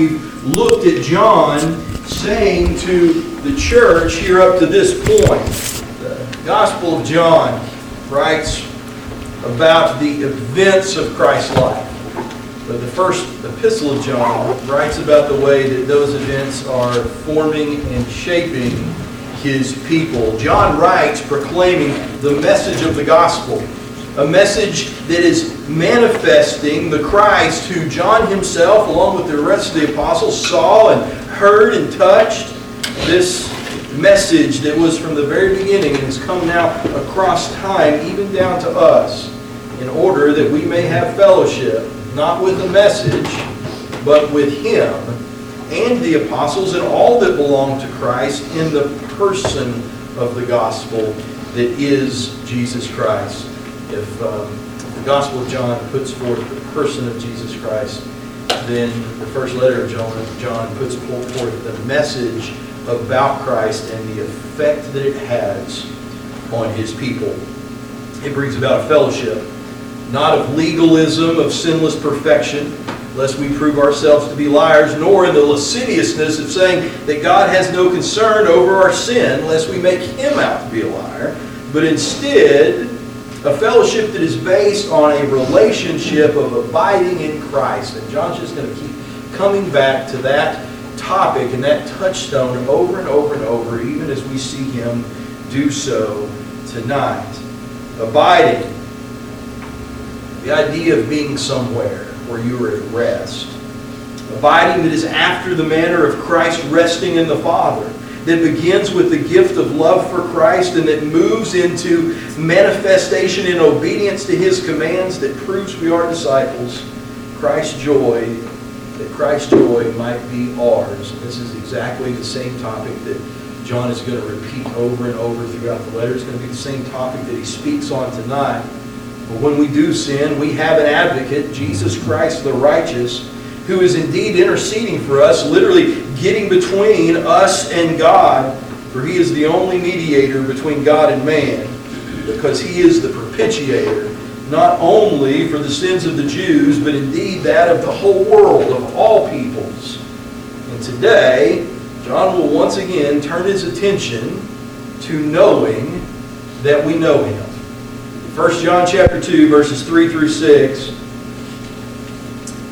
We've looked at John saying to the church here up to this point. The Gospel of John writes about the events of Christ's life. But the first epistle of John writes about the way that those events are forming and shaping his people. John writes proclaiming the message of the gospel, a message that is manifesting the Christ who John himself, along with the rest of the apostles, saw and heard and touched. This message that was from the very beginning and has come now across time, even down to us, in order that we may have fellowship, not with the message, but with Him and the apostles and all that belong to Christ in the person of the gospel that is Jesus Christ. If um, the Gospel of John puts forth the person of Jesus Christ, then the first letter of John, John puts forth the message about Christ and the effect that it has on his people. It brings about a fellowship, not of legalism, of sinless perfection, lest we prove ourselves to be liars, nor in the lasciviousness of saying that God has no concern over our sin, lest we make him out to be a liar, but instead a fellowship that is based on a relationship of abiding in Christ. And John's just going to keep coming back to that topic and that touchstone over and over and over, even as we see him do so tonight. Abiding. The idea of being somewhere where you are at rest. Abiding that is after the manner of Christ resting in the Father that begins with the gift of love for Christ and that moves into manifestation in obedience to His commands that proves we are disciples. Christ's joy, that Christ's joy might be ours. This is exactly the same topic that John is going to repeat over and over throughout the letter. It's going to be the same topic that he speaks on tonight. But when we do sin, we have an advocate, Jesus Christ the righteous, who is indeed interceding for us, literally getting between us and God, for he is the only mediator between God and man, because he is the propitiator, not only for the sins of the Jews, but indeed that of the whole world, of all peoples. And today, John will once again turn his attention to knowing that we know him. 1 John chapter 2, verses 3 through 6.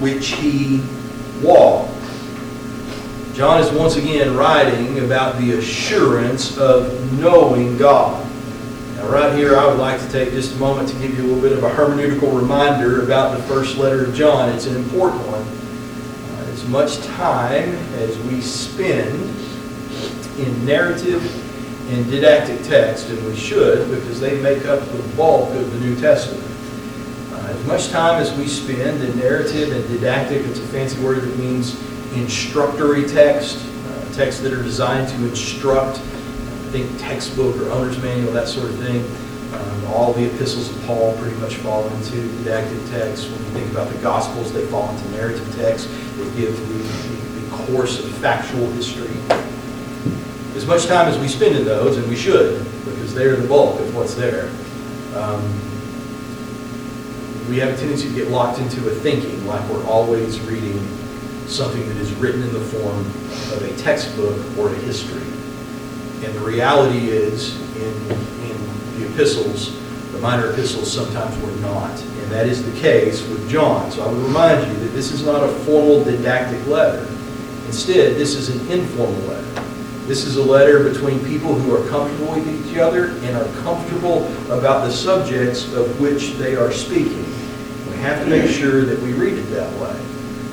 which he walked. John is once again writing about the assurance of knowing God. Now, right here, I would like to take just a moment to give you a little bit of a hermeneutical reminder about the first letter of John. It's an important one. Uh, as much time as we spend in narrative and didactic text, and we should, because they make up the bulk of the New Testament. As much time as we spend in narrative and didactic, it's a fancy word that means instructory text, uh, texts that are designed to instruct, think textbook or owner's manual, that sort of thing. Um, all the epistles of Paul pretty much fall into didactic text. When you think about the Gospels, they fall into narrative text. They give the, the, the course of factual history. As much time as we spend in those, and we should, because they're the bulk of what's there, um, we have a tendency to get locked into a thinking like we're always reading something that is written in the form of a textbook or a history. And the reality is, in, in the epistles, the minor epistles sometimes were not. And that is the case with John. So I would remind you that this is not a formal didactic letter. Instead, this is an informal letter. This is a letter between people who are comfortable with each other and are comfortable about the subjects of which they are speaking. We have to make sure that we read it that way.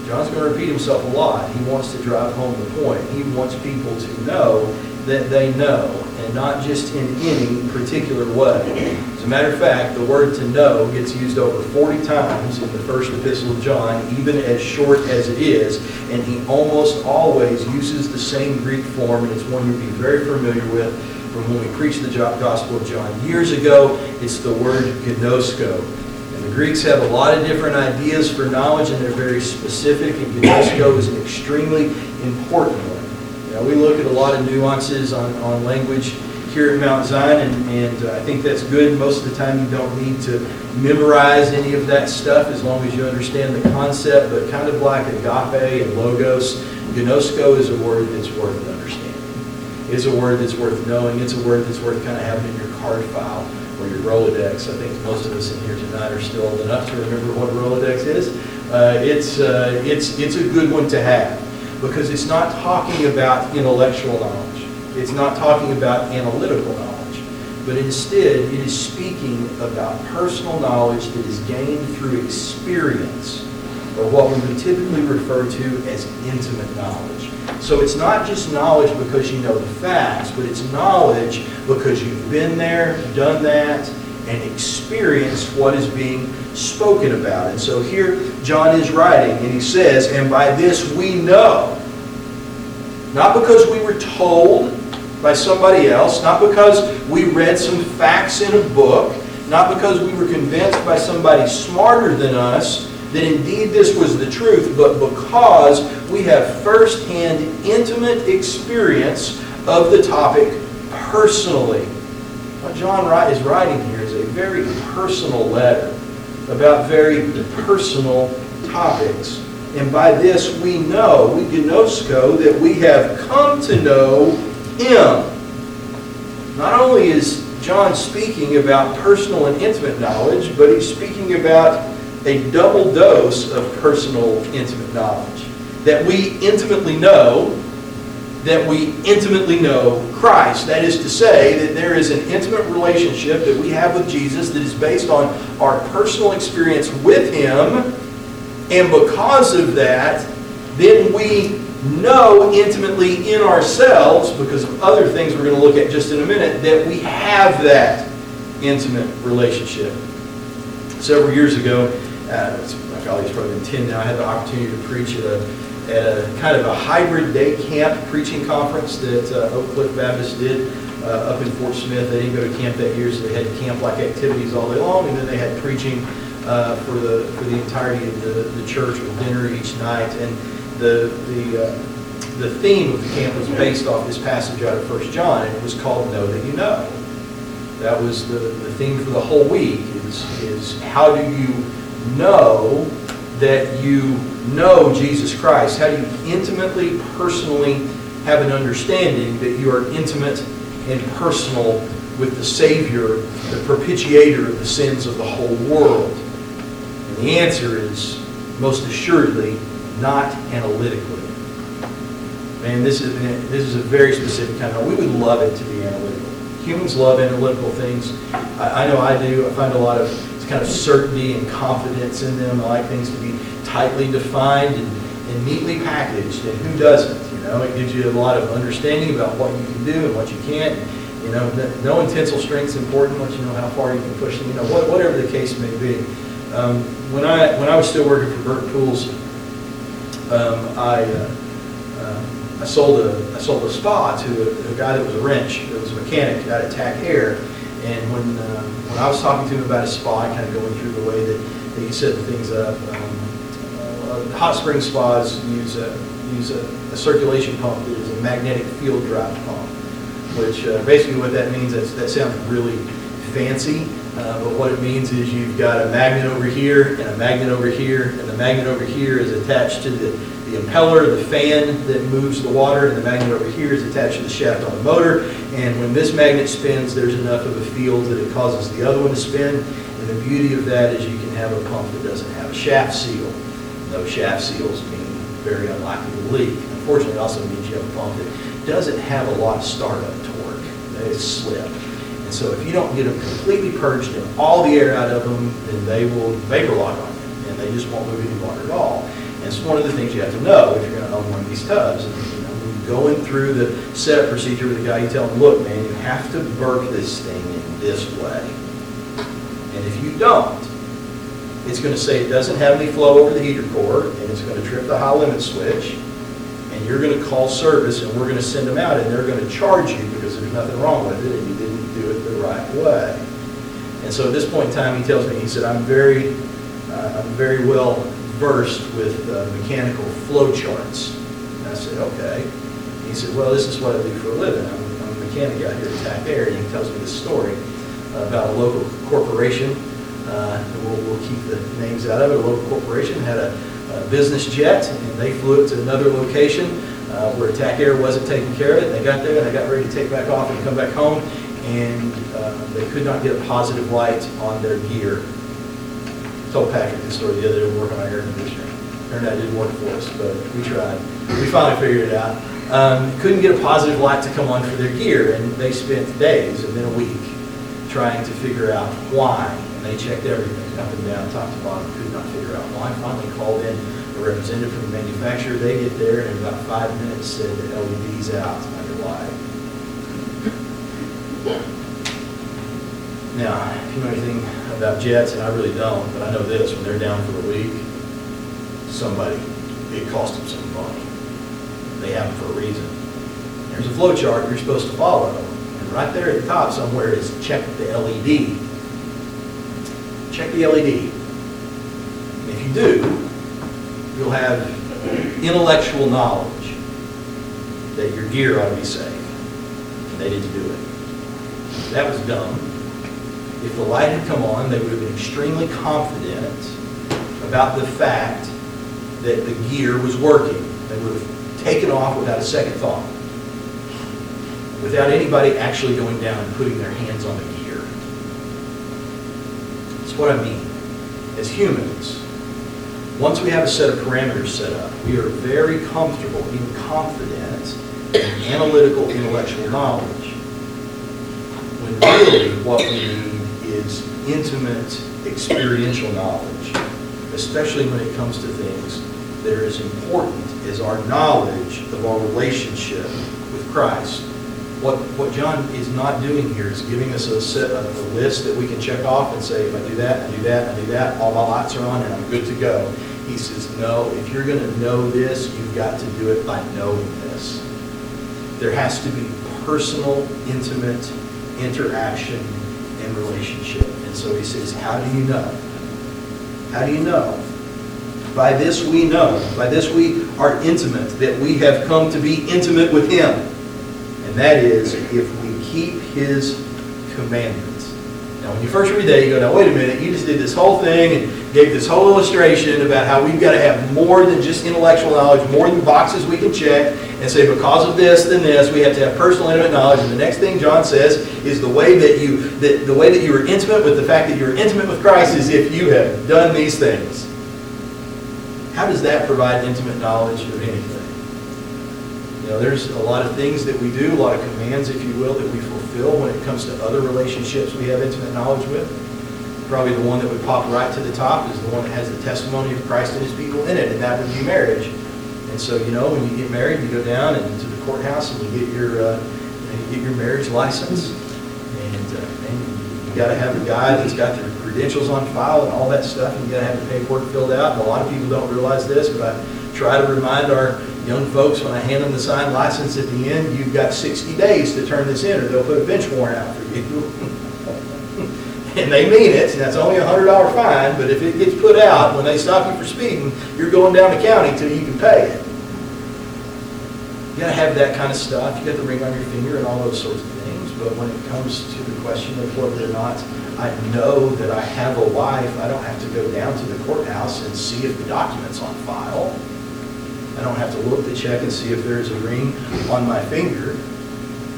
John's going to repeat himself a lot. He wants to drive home the point. He wants people to know that they know, and not just in any particular way. As a matter of fact, the word to know gets used over 40 times in the first epistle of John, even as short as it is, and he almost always uses the same Greek form, and it's one you'll be very familiar with from when we preached the Gospel of John years ago. It's the word gnosko. The Greeks have a lot of different ideas for knowledge, and they're very specific, and gnosko is an extremely important one. Now, we look at a lot of nuances on, on language here at Mount Zion, and, and uh, I think that's good. Most of the time, you don't need to memorize any of that stuff as long as you understand the concept, but kind of like agape and logos, gnosko is a word that's worth understanding. It's a word that's worth knowing. It's a word that's worth kind of having in your card file or your Rolodex. I think most of us in here tonight are still old enough to remember what a Rolodex is. Uh, it's, uh, it's, it's a good one to have because it's not talking about intellectual knowledge. It's not talking about analytical knowledge. But instead, it is speaking about personal knowledge that is gained through experience, or what we would typically refer to as intimate knowledge. So it's not just knowledge because you know the facts, but it's knowledge because you've been there, done that, and experienced what is being spoken about. And so here John is writing, and he says, And by this we know. Not because we were told by somebody else, not because we read some facts in a book, not because we were convinced by somebody smarter than us that indeed this was the truth, but because we have firsthand, intimate experience of the topic personally. What John is writing here is a very personal letter about very personal topics. And by this we know, we gnosko, that we have come to know Him. Not only is John speaking about personal and intimate knowledge, but he's speaking about a double dose of personal, intimate knowledge. That we intimately know that we intimately know Christ. That is to say, that there is an intimate relationship that we have with Jesus that is based on our personal experience with Him. And because of that, then we know intimately in ourselves, because of other things we're going to look at just in a minute, that we have that intimate relationship. Several years ago, uh, my colleague's probably been 10 now, I had the opportunity to preach at a at a kind of a hybrid day camp preaching conference that uh, Oak Cliff Baptist did uh, up in Fort Smith. They didn't go to camp that year, so they had camp-like activities all day long, and then they had preaching uh, for the for the entirety of the, the church with dinner each night. And the the uh, the theme of the camp was based off this passage out of First John, and it was called "Know That You Know." That was the, the theme for the whole week. Is is how do you know that you know Jesus Christ? How do you intimately, personally have an understanding that you are intimate and personal with the Savior, the propitiator of the sins of the whole world? And the answer is, most assuredly, not analytically. Man, this is, this is a very specific kind of, we would love it to be analytical. Humans love analytical things. I, I know I do. I find a lot of kind of certainty and confidence in them. I like things to be tightly defined and, and neatly packaged. And who doesn't? You know, it gives you a lot of understanding about what you can do and what you can't. You know, no tensile strength is important. Let you know how far you can push them. You know, whatever the case may be. Um, when I when I was still working for Burt Tools, um, I uh, uh, I sold a I sold a spa to a, a, guy that was a wrench. It was a mechanic out of TAC Air. And when uh, when I was talking to him about his spa, kind of going through the way that, that he set the things up, um, uh, hot spring spas use a use a, a, circulation pump that is a magnetic field drive pump, which uh, basically what that means is that sounds really fancy, uh, but what it means is you've got a magnet over here and a magnet over here, and the magnet over here is attached to the, the impeller, the fan that moves the water, and the magnet over here is attached to the shaft on the motor. And when this magnet spins, there's enough of a field that it causes the other one to spin. And the beauty of that is you can have a pump that doesn't have a shaft seal. No shaft seals mean very unlikely to leak. Unfortunately, it also means you have a pump that doesn't have a lot of startup torque. They slip. And so if you don't get them completely purged and all the air out of them, then they will vapor lock on you, and they just won't move any water at all. It's one of the things you have to know if you're going to own one of these tubs. You know, Going through the setup procedure with the guy, you tell him, look, man, you have to burp this thing in this way. And if you don't, it's going to say it doesn't have any flow over the heater core, and it's going to trip the high limit switch, and you're going to call service, and we're going to send them out, and they're going to charge you because there's nothing wrong with it, and you didn't do it the right way. And so at this point in time, he tells me, he said, I'm very, uh, I'm very well versed with uh, mechanical flow charts. And I said, okay. He said, well, this is what I do for a living. I'm I'm a mechanic out here at TAC Air, and he tells me this story about a local corporation. Uh, We'll, we'll keep the names out of it. A local corporation had a a business jet, and they flew it to another location uh, where TAC Air wasn't taking care of it. They got there, and they got ready to take back off and come back home, and uh, they could not get a positive light on their gear. Told Patrick this story the other day, we were working on air out it didn't work for us, but we tried. We finally figured it out. Um, Couldn't get a positive light to come on for their gear, and they spent days and then a week trying to figure out why. And they checked everything, up and down, top to bottom, could not figure out why. Finally called in a representative from the manufacturer. They get there, and in about five minutes said the LED's out underwide. Now, if you know anything about jets, and I really don't, but I know this, when they're down for a week, somebody, it cost them some money. They have them for a reason. There's a flow chart you're supposed to follow, and right there at the top somewhere is check the LED. Check the LED. If you do, you'll have intellectual knowledge that your gear ought to be safe. And they didn't do it. That was dumb. If the light had come on, they would have been extremely confident about the fact that the gear was working. They would have taken off without a second thought, without anybody actually going down and putting their hands on the gear. That's what I mean. As humans, once we have a set of parameters set up, we are very comfortable, even confident in analytical intellectual knowledge. When really what we need is intimate experiential knowledge, especially when it comes to things that are as important as our knowledge of our relationship with Christ. What, what John is not doing here is giving us a set, a a list that we can check off and say, if I do that, I do that, I do that, all my lights are on and I'm good to go. He says, no, if you're going to know this, you've got to do it by knowing this. There has to be personal, intimate interaction and relationship. And so he says, how do you know? How do you know? By this we know, by this we are intimate, that we have come to be intimate with him. And that is if we keep his commandments. Now, when you first read that, you go, now wait a minute, you just did this whole thing and gave this whole illustration about how we've got to have more than just intellectual knowledge, more than boxes we can check, and say because of this, then this, we have to have personal intimate knowledge. And the next thing John says is the way that you that the way that you are intimate with the fact that you're intimate with Christ is if you have done these things. How does that provide intimate knowledge of anything? You know, there's a lot of things that we do, a lot of commands, if you will, that we fulfill when it comes to other relationships we have intimate knowledge with. Probably the one that would pop right to the top is the one that has the testimony of Christ and his people in it, and that would be marriage. And so, you know, when you get married, you go down and to the courthouse and you get your, uh, you get your marriage license. And, uh, and you gotta have a guy that's got their credentials on file and all that stuff, and you gotta have the paperwork filled out. And a lot of people don't realize this, but I try to remind our young folks when I hand them the signed license at the end, you've got 60 days to turn this in, or they'll put a bench warrant out for you. And they mean it, and that's only a hundred dollar fine, but if it gets put out, when they stop you for speeding, you're going down the county till you can pay it. You gotta have that kind of stuff, you got the ring on your finger and all those sorts of things, but when it comes to the question of whether or not I know that I have a wife, I don't have to go down to the courthouse and see if the document's on file. I don't have to look to check and see if there's a ring on my finger.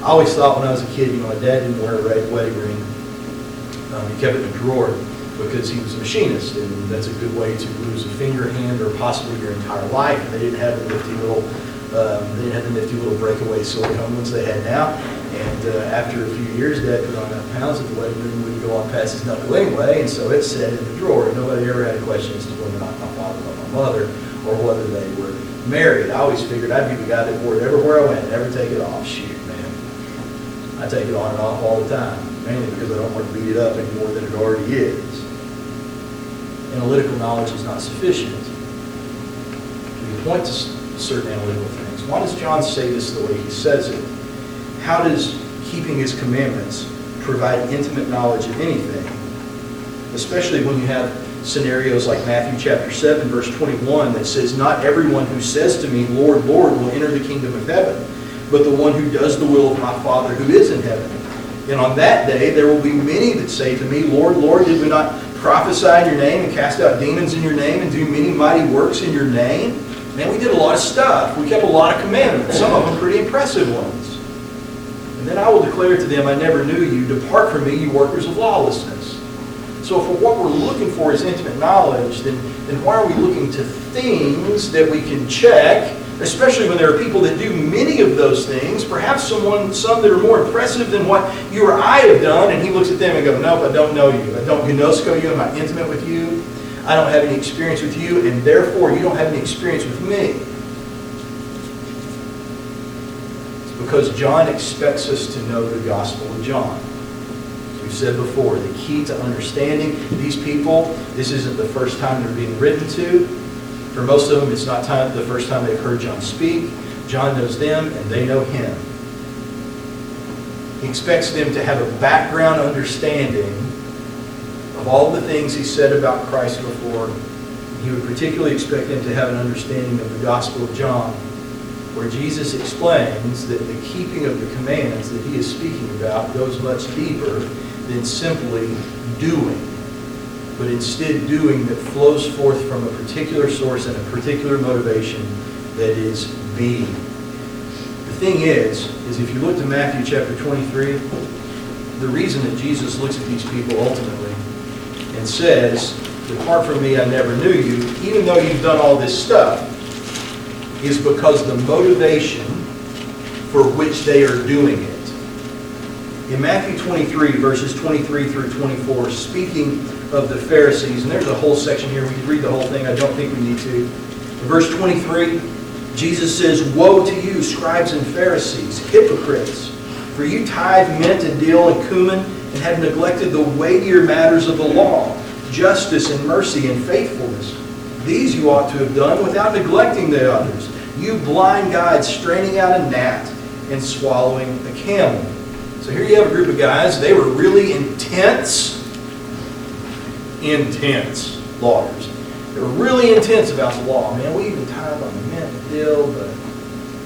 I always thought when I was a kid, you know, my dad didn't wear a red wedding ring. Um, he kept it in a drawer because he was a machinist, and that's a good way to lose a finger, hand, or possibly your entire life. They didn't have the nifty little, um, they didn't have the nifty little breakaway silicone ones they had now. And uh, after a few years, Dad put on enough pounds that the wedding ring wouldn't go on past his knuckle anyway, and so it sat in the drawer. Nobody ever had a question as to whether or not my father or my mother or whether they were married. I always figured I'd be the guy that wore it everywhere I went, never take it off. Shoot, man. I take it on and off all the time, mainly because I don't want to beat it up any more than it already is. Analytical knowledge is not sufficient. We point to certain analytical things. Why does John say this the way he says it? How does keeping his commandments provide intimate knowledge of anything? Especially when you have scenarios like Matthew chapter 7, verse 21, that says, Not everyone who says to me, Lord, Lord, will enter the kingdom of heaven, but the one who does the will of my Father who is in heaven. And on that day there will be many that say to me, Lord, Lord, did we not prophesy in your name and cast out demons in your name and do many mighty works in your name? Man, we did a lot of stuff. We kept a lot of commandments, some of them pretty impressive ones. And then I will declare to them, I never knew you. Depart from me, you workers of lawlessness. So if what we're looking for is intimate knowledge, then, then why are we looking to things that we can check, especially when there are people that do many of those things, perhaps someone, some that are more impressive than what you or I have done, and he looks at them and goes, nope, I don't know you. I don't gnosko you. I'm not intimate with you. I don't have any experience with you, and therefore you don't have any experience with me. Because John expects us to know the Gospel of John. We've said before, the key to understanding these people, this isn't the first time they're being written to. For most of them, it's not time, the first time they've heard John speak. John knows them, and they know him. He expects them to have a background understanding of all the things he said about Christ before. He would particularly expect them to have an understanding of the Gospel of John, where Jesus explains that the keeping of the commands that he is speaking about goes much deeper than simply doing, but instead doing that flows forth from a particular source and a particular motivation that is being. The thing is, is if you look to Matthew chapter 23, the reason that Jesus looks at these people ultimately and says, Depart from me, I never knew you, even though you've done all this stuff, is because the motivation for which they are doing it. In Matthew 23, verses 23 through 24, speaking of the Pharisees, and there's a whole section here, we could read the whole thing, I don't think we need to. In verse 23, Jesus says, Woe to you, scribes and Pharisees, hypocrites! For you tithe mint and dill and cumin, and have neglected the weightier matters of the law, justice and mercy and faithfulness. These you ought to have done without neglecting the others. You blind guides straining out a gnat and swallowing a camel. So here you have a group of guys, they were really intense, intense lawyers. They were really intense about the law. Man, we even tithe on mint and dill, but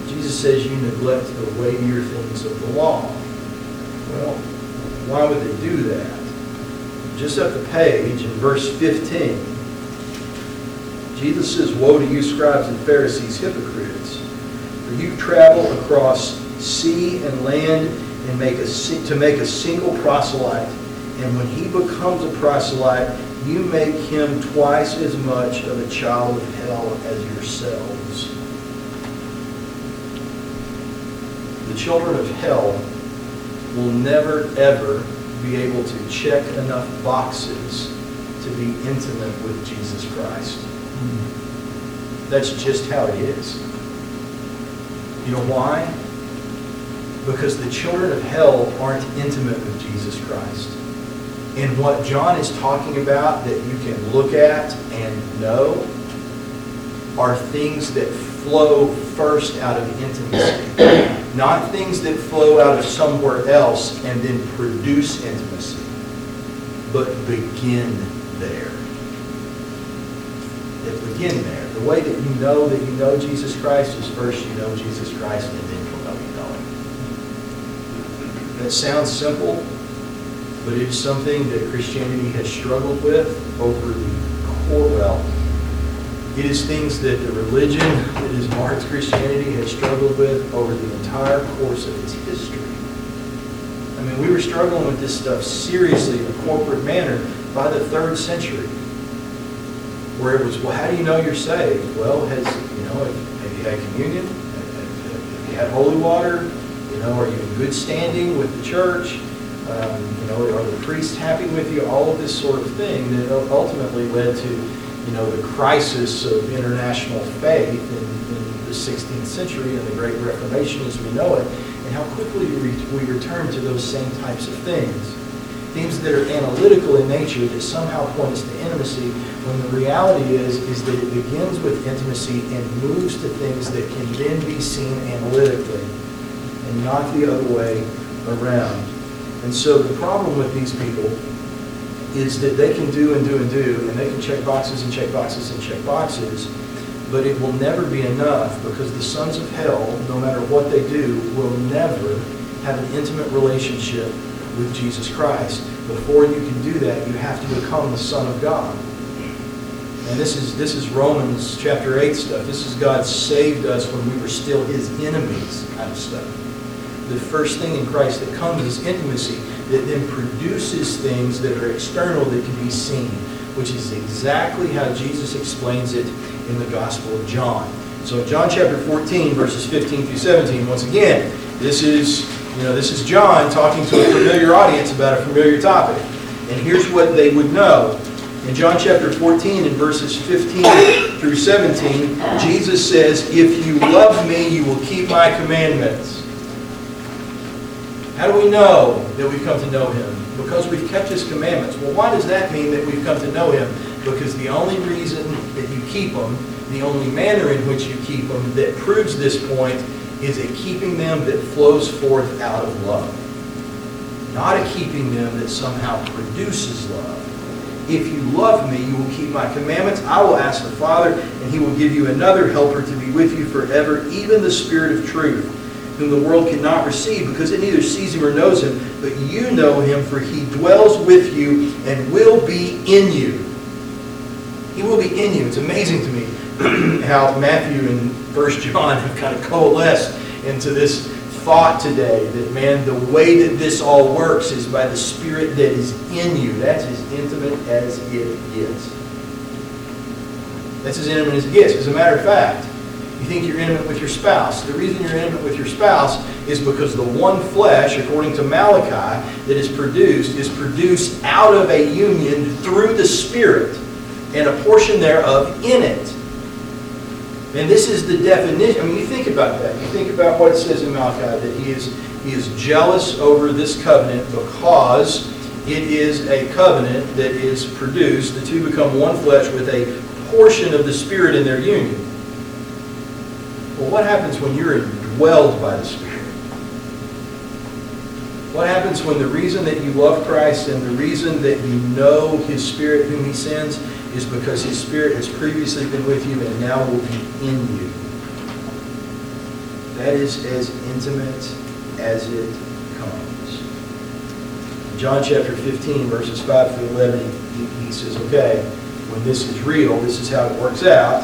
Jesus says you neglect the weightier things of the law. Well, why would they do that? Just up the page in verse 15, Jesus says, Woe to you, scribes and Pharisees, hypocrites! For you travel across sea and land and make a, to make a single proselyte. And when he becomes a proselyte, you make him twice as much of a child of hell as yourselves. The children of hell will never, ever be able to check enough boxes to be intimate with Jesus Christ. Hmm. That's just how it is. You know why? Because the children of hell aren't intimate with Jesus Christ. And what John is talking about that you can look at and know are things that flow first out of intimacy, not things that flow out of somewhere else and then produce intimacy, but begin there. That begin there. The way that you know that you know Jesus Christ is first you know Jesus Christ and then you'll know you know Him. That sounds simple, but it is something that Christianity has struggled with over the core, well, it is things that the religion that is marked Christianity has struggled with over the entire course of its history. I mean, we were struggling with this stuff seriously in a corporate manner by the third century, where it was, well, how do you know you're saved? Well, has you know, have you had communion? Have you had holy water? You know, are you in good standing with the church? Um, you know, are the priests happy with you? All of this sort of thing that ultimately led to, you know, the crisis of international faith in, in the 16th century and the Great Reformation as we know it, and how quickly we, we return to those same types of things. Things that are analytical in nature that somehow point us to intimacy, when the reality is, is that it begins with intimacy and moves to things that can then be seen analytically, and not the other way around. And so the problem with these people is that they can do and do and do, and they can check boxes and check boxes and check boxes, but it will never be enough because the sons of hell, no matter what they do, will never have an intimate relationship with Jesus Christ. Before you can do that, you have to become the Son of God. And this is this is Romans chapter 8 stuff. This is God saved us when we were still his enemies kind of stuff. The first thing in Christ that comes is intimacy that then produces things that are external that can be seen, which is exactly how Jesus explains it in the Gospel of John. So in John chapter 14, verses 15 through 17, once again, this is, you know, this is John talking to a familiar audience about a familiar topic. And here's what they would know. In John chapter 14, in verses 15 through 17, Jesus says, If you love me, you will keep my commandments. How do we know that we've come to know him? Because we've kept his commandments. Well, why does that mean that we've come to know him? Because the only reason that you keep them, the only manner in which you keep them that proves this point is a keeping them that flows forth out of love. Not a keeping them that somehow produces love. If you love me, you will keep my commandments. I will ask the Father, and he will give you another helper to be with you forever, even the Spirit of truth whom the world cannot receive because it neither sees him or knows him, but you know him, for he dwells with you and will be in you. He will be in you. It's amazing to me how Matthew and First John have kind of coalesced into this thought today that, man, the way that this all works is by the Spirit that is in you. That's as intimate as it gets. That's as intimate as it gets. As a matter of fact, you think you're intimate with your spouse. The reason you're intimate with your spouse is because the one flesh, according to Malachi, that is produced is produced out of a union through the Spirit and a portion thereof in it. And this is the definition. I mean, you think about that. You think about what it says in Malachi that he is, he is jealous over this covenant because it is a covenant that is produced. The two become one flesh with a portion of the Spirit in their union. Well, what happens when you're indwelled by the Spirit? What happens when the reason that you love Christ and the reason that you know His Spirit whom He sends is because His Spirit has previously been with you and now will be in you? That is as intimate as it comes. John chapter 15, verses 5 through 11, he, he says, okay, when this is real, this is how it works out.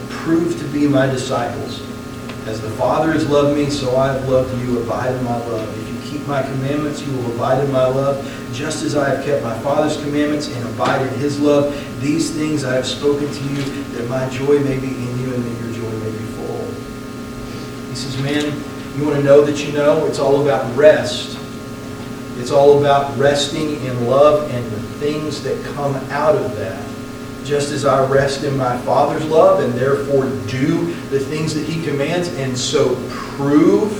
prove to be my disciples. As the Father has loved me, so I have loved you. Abide in my love. If you keep my commandments, you will abide in my love, just as I have kept my Father's commandments and abide in his love. These things I have spoken to you, that my joy may be in you and that your joy may be full. He says, man, you want to know that you know? It's all about rest. It's all about resting in love and the things that come out of that just as I rest in my Father's love and therefore do the things that He commands and so prove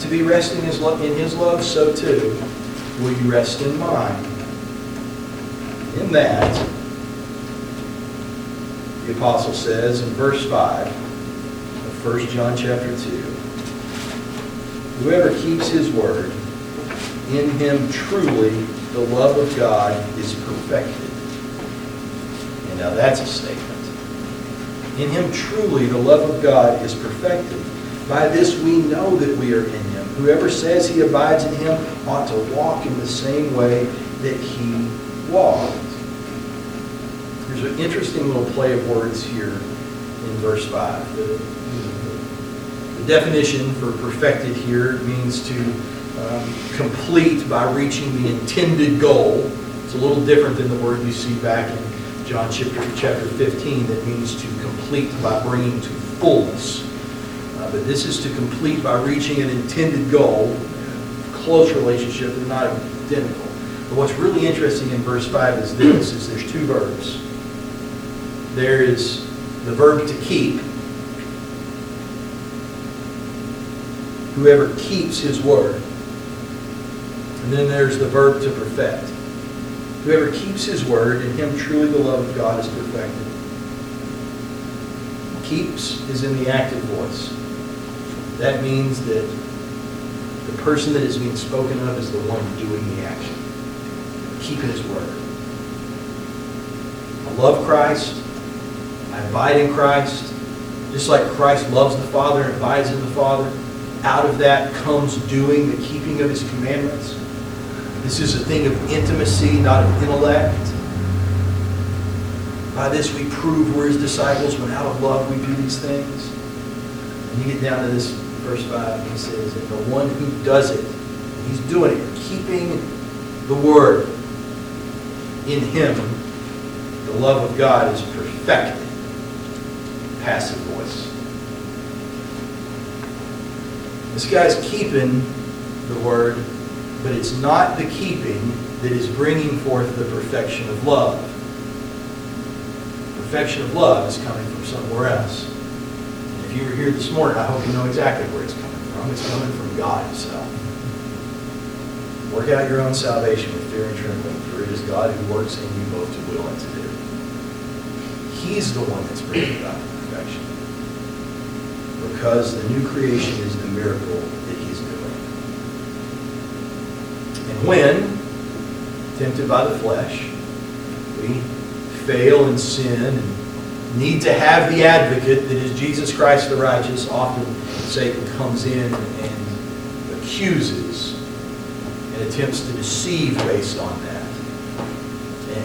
to be resting in His love, so too will you rest in mine. In that, the apostle says in verse 5 of 1 John chapter 2, Whoever keeps his word, in him truly the love of God is perfected. Now that's a statement. In him truly the love of God is perfected. By this we know that we are in him. Whoever says he abides in him ought to walk in the same way that he walked. There's an interesting little play of words here in verse 5. The, the definition for perfected here means to um, complete by reaching the intended goal. It's a little different than the word you see back in John chapter, chapter 15 that means to complete by bringing to fullness. Uh, but this is to complete by reaching an intended goal. Close relationship, they're not identical. But what's really interesting in verse 5 is this, is there's two verbs. There is the verb to keep. Whoever keeps his word. And then there's the verb to perfect. Whoever keeps his word, in him truly the love of God is perfected. Keeps is in the active voice. That means that the person that is being spoken of is the one doing the action. Keeping his word. I love Christ. I abide in Christ. Just like Christ loves the Father and abides in the Father, out of that comes doing the keeping of his commandments. This is a thing of intimacy, not of intellect. By this we prove we're his disciples when out of love we do these things. And you get down to this verse 5, he says, And the one who does it, he's doing it, keeping the word in him, the love of God is perfected. Passive voice. This guy's keeping the word, but it's not the keeping that is bringing forth the perfection of love. Perfection of love is coming from somewhere else. And if you were here this morning, I hope you know exactly where it's coming from. It's coming from God Himself. Work out your own salvation with fear and trembling, for it is God who works in you both to will and to do. He's the one that's bringing about perfection. Because the new creation is the miracle that He's doing. And when, tempted by the flesh, we fail in sin and need to have the advocate that is Jesus Christ the righteous, often Satan comes in and accuses and attempts to deceive based on that.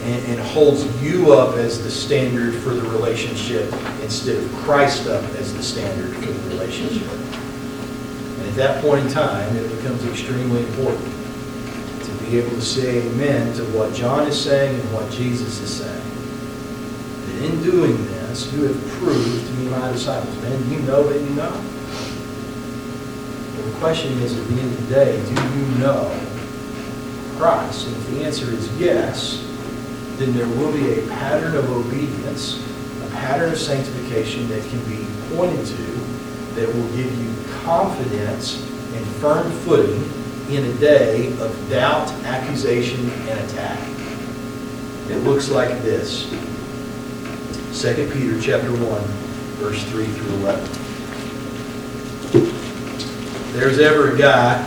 And, and holds you up as the standard for the relationship instead of Christ up as the standard for the relationship. And at that point in time, it becomes extremely important be able to say amen to what John is saying and what Jesus is saying. That in doing this, you have proved to be my disciples. Man, you know that you know. Well, the question is, at the end of the day, do you know Christ? And if the answer is yes, then there will be a pattern of obedience, a pattern of sanctification that can be pointed to that will give you confidence and firm footing in a day of doubt, accusation, and attack. It looks like this. 2 Peter chapter 1, verse 3 through 11. There's ever a guy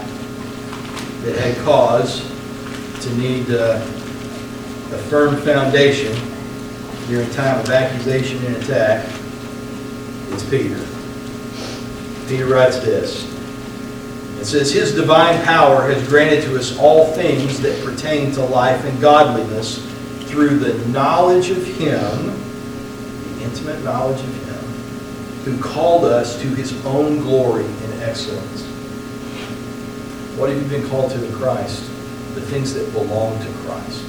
that had cause to need uh, a firm foundation during time of accusation and attack, it's Peter. Peter writes this. It says, His divine power has granted to us all things that pertain to life and godliness through the knowledge of Him, the intimate knowledge of Him, who called us to His own glory and excellence. What have you been called to in Christ? The things that belong to Christ.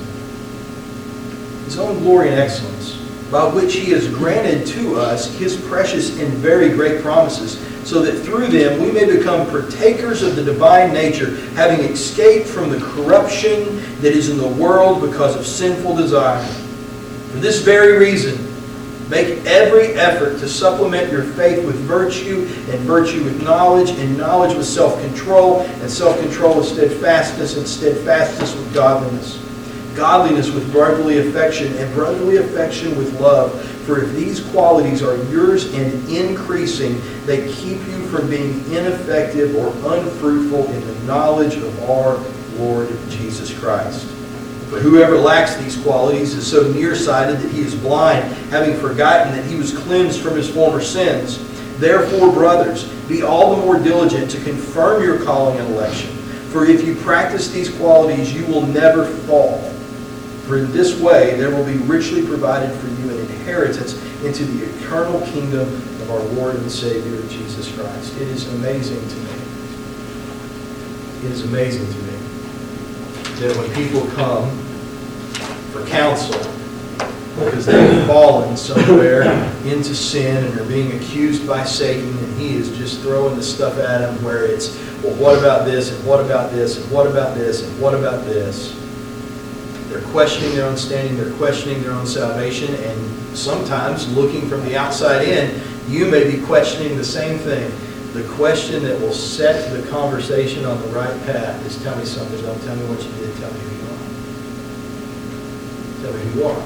His own glory and excellence, by which He has granted to us His precious and very great promises so that through them we may become partakers of the divine nature, having escaped from the corruption that is in the world because of sinful desire. For this very reason, make every effort to supplement your faith with virtue, and virtue with knowledge, and knowledge with self-control, and self-control with steadfastness, and steadfastness with godliness. Godliness with brotherly affection, and brotherly affection with love. For if these qualities are yours and increasing, they keep you from being ineffective or unfruitful in the knowledge of our Lord Jesus Christ. For whoever lacks these qualities is so nearsighted that he is blind, having forgotten that he was cleansed from his former sins. Therefore, brothers, be all the more diligent to confirm your calling and election. For if you practice these qualities, you will never fall. For in this way there will be richly provided for you inheritance into the eternal kingdom of our Lord and Savior Jesus Christ. It is amazing to me. It is amazing to me that when people come for counsel because they've fallen somewhere into sin and are being accused by Satan and he is just throwing the stuff at them where it's, well, what about this and what about this and what about this and what about this? They're questioning their own standing, they're questioning their own salvation, and sometimes looking from the outside in, you may be questioning the same thing. The question that will set the conversation on the right path is tell me something, don't tell me what you did, tell me who you are. Tell me who you are.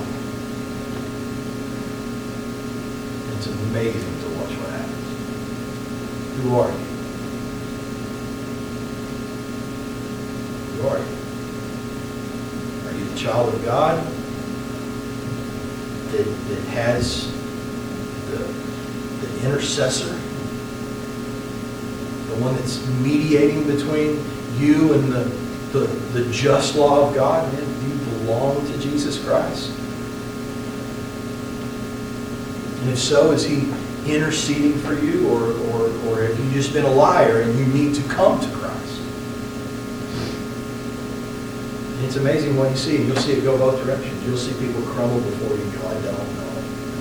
It's amazing to watch what happens. Who are you? Who are you? Are you the child of God that, that has the, the intercessor? The one that's mediating between you and the, the, the just law of God? Man, you belong to Jesus Christ? And if so, is he interceding for you, or, or, or have you just been a liar and you need to come to Christ? And it's amazing what you see. You'll see it go both directions. You'll see people crumble before you go, I don't know.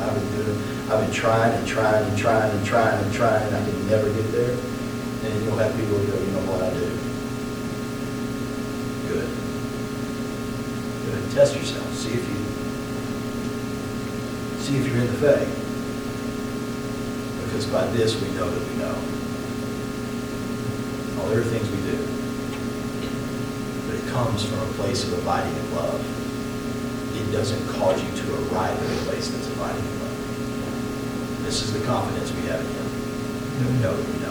I've been doing, I've been trying and trying and trying and trying and trying, and I can never get there. And you'll have people go, you know what, I do. Good. Good. Test yourself. See if you, see if you're in the faith. Because by this we know that we know. All there are things we do. Comes from a place of abiding in love. It doesn't cause you to arrive at a place that's abiding in love. This is the confidence we have in Him. That we